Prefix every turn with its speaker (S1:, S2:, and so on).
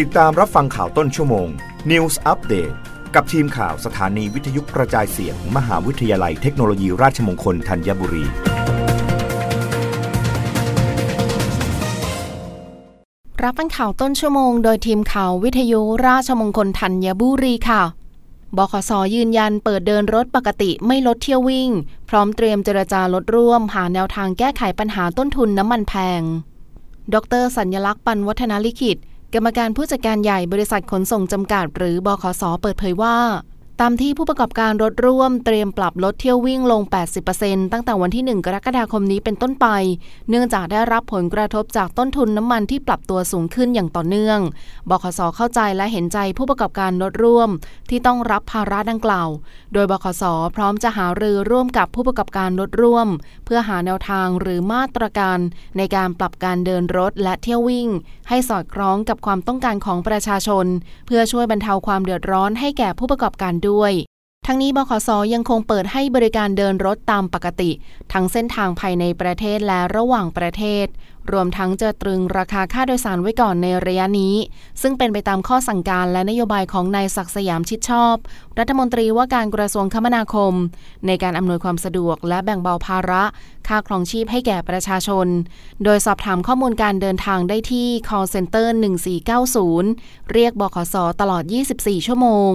S1: ติดตามรับฟังข่าวต้นชั่วโมง News Update กับทีมข่าวสถานีวิทยุกระจายเสียงมมหาวิทยาลัยเทคโนโลยีราชมงคลธัญบุรี
S2: รับฟังข่าวต้นชั่วโมง โดยทีมข่าววิทยุราชมงคลธัญบุรีค่ะ บขสยืนยันเปิดเดินรถปกติไม่ลดเที่ยววิ่ง พร้อมเตรียมเจรจาลดร่วม หาแนวทางแก้ไขปัญหาต้นทุนน้ำมันแพง ดร สัญญลักษณ์ปันวัฒนาลิขิต กรรมการผู้จัดการใหญ่บริษัทขนส่งจำกัด หรือบขส เปิดเผยว่า ตามที่ผู้ประกอบการรถร่วมเตรียมปรับลดเที่ยววิ่งลง 80%ตั้งแต่วันที่ 1 กรกฎาคมนี้เป็นต้นไป เนื่องจากได้รับผลกระทบจากต้นทุนน้ำมันที่ปรับตัวสูงขึ้นอย่างต่อเนื่องบขสเข้าใจและเห็นใจผู้ประกอบการรถร่วม ที่ต้องรับภาระดังกล่าว โดยบขสพร้อมจะหารือร่วมกับผู้ประกอบการรถร่วม เพื่อหาแนวทางหรือมาตรการ ในการปรับการเดินรถและเที่ยววิ่ง ให้สอดคล้องกับความต้องการของประชาชน เพื่อช่วยบรรเทาความเดือดร้อนให้แก่ผู้ประกอบการด้วยทั้งนี้บขสยังคงเปิดให้บริการเดินรถตามปกติ ทั้งเส้นทางภายในประเทศและระหว่างประเทศ รวมทั้งจะตรึงราคาค่าโดยสารไว้ก่อนในระยะนี้ ซึ่งเป็นไปตามข้อสั่งการและนโยบายของนายศักดิ์สยามชิดชอบ รัฐมนตรีว่าการกระทรวงคมนาคม ในการอำนวยความสะดวกและแบ่งเบาภาระค่าครองชีพให้แก่ประชาชน โดยสอบถามข้อมูลการเดินทางได้ที่ call center 1490 เรียกบขสตลอด 24 ชั่วโมง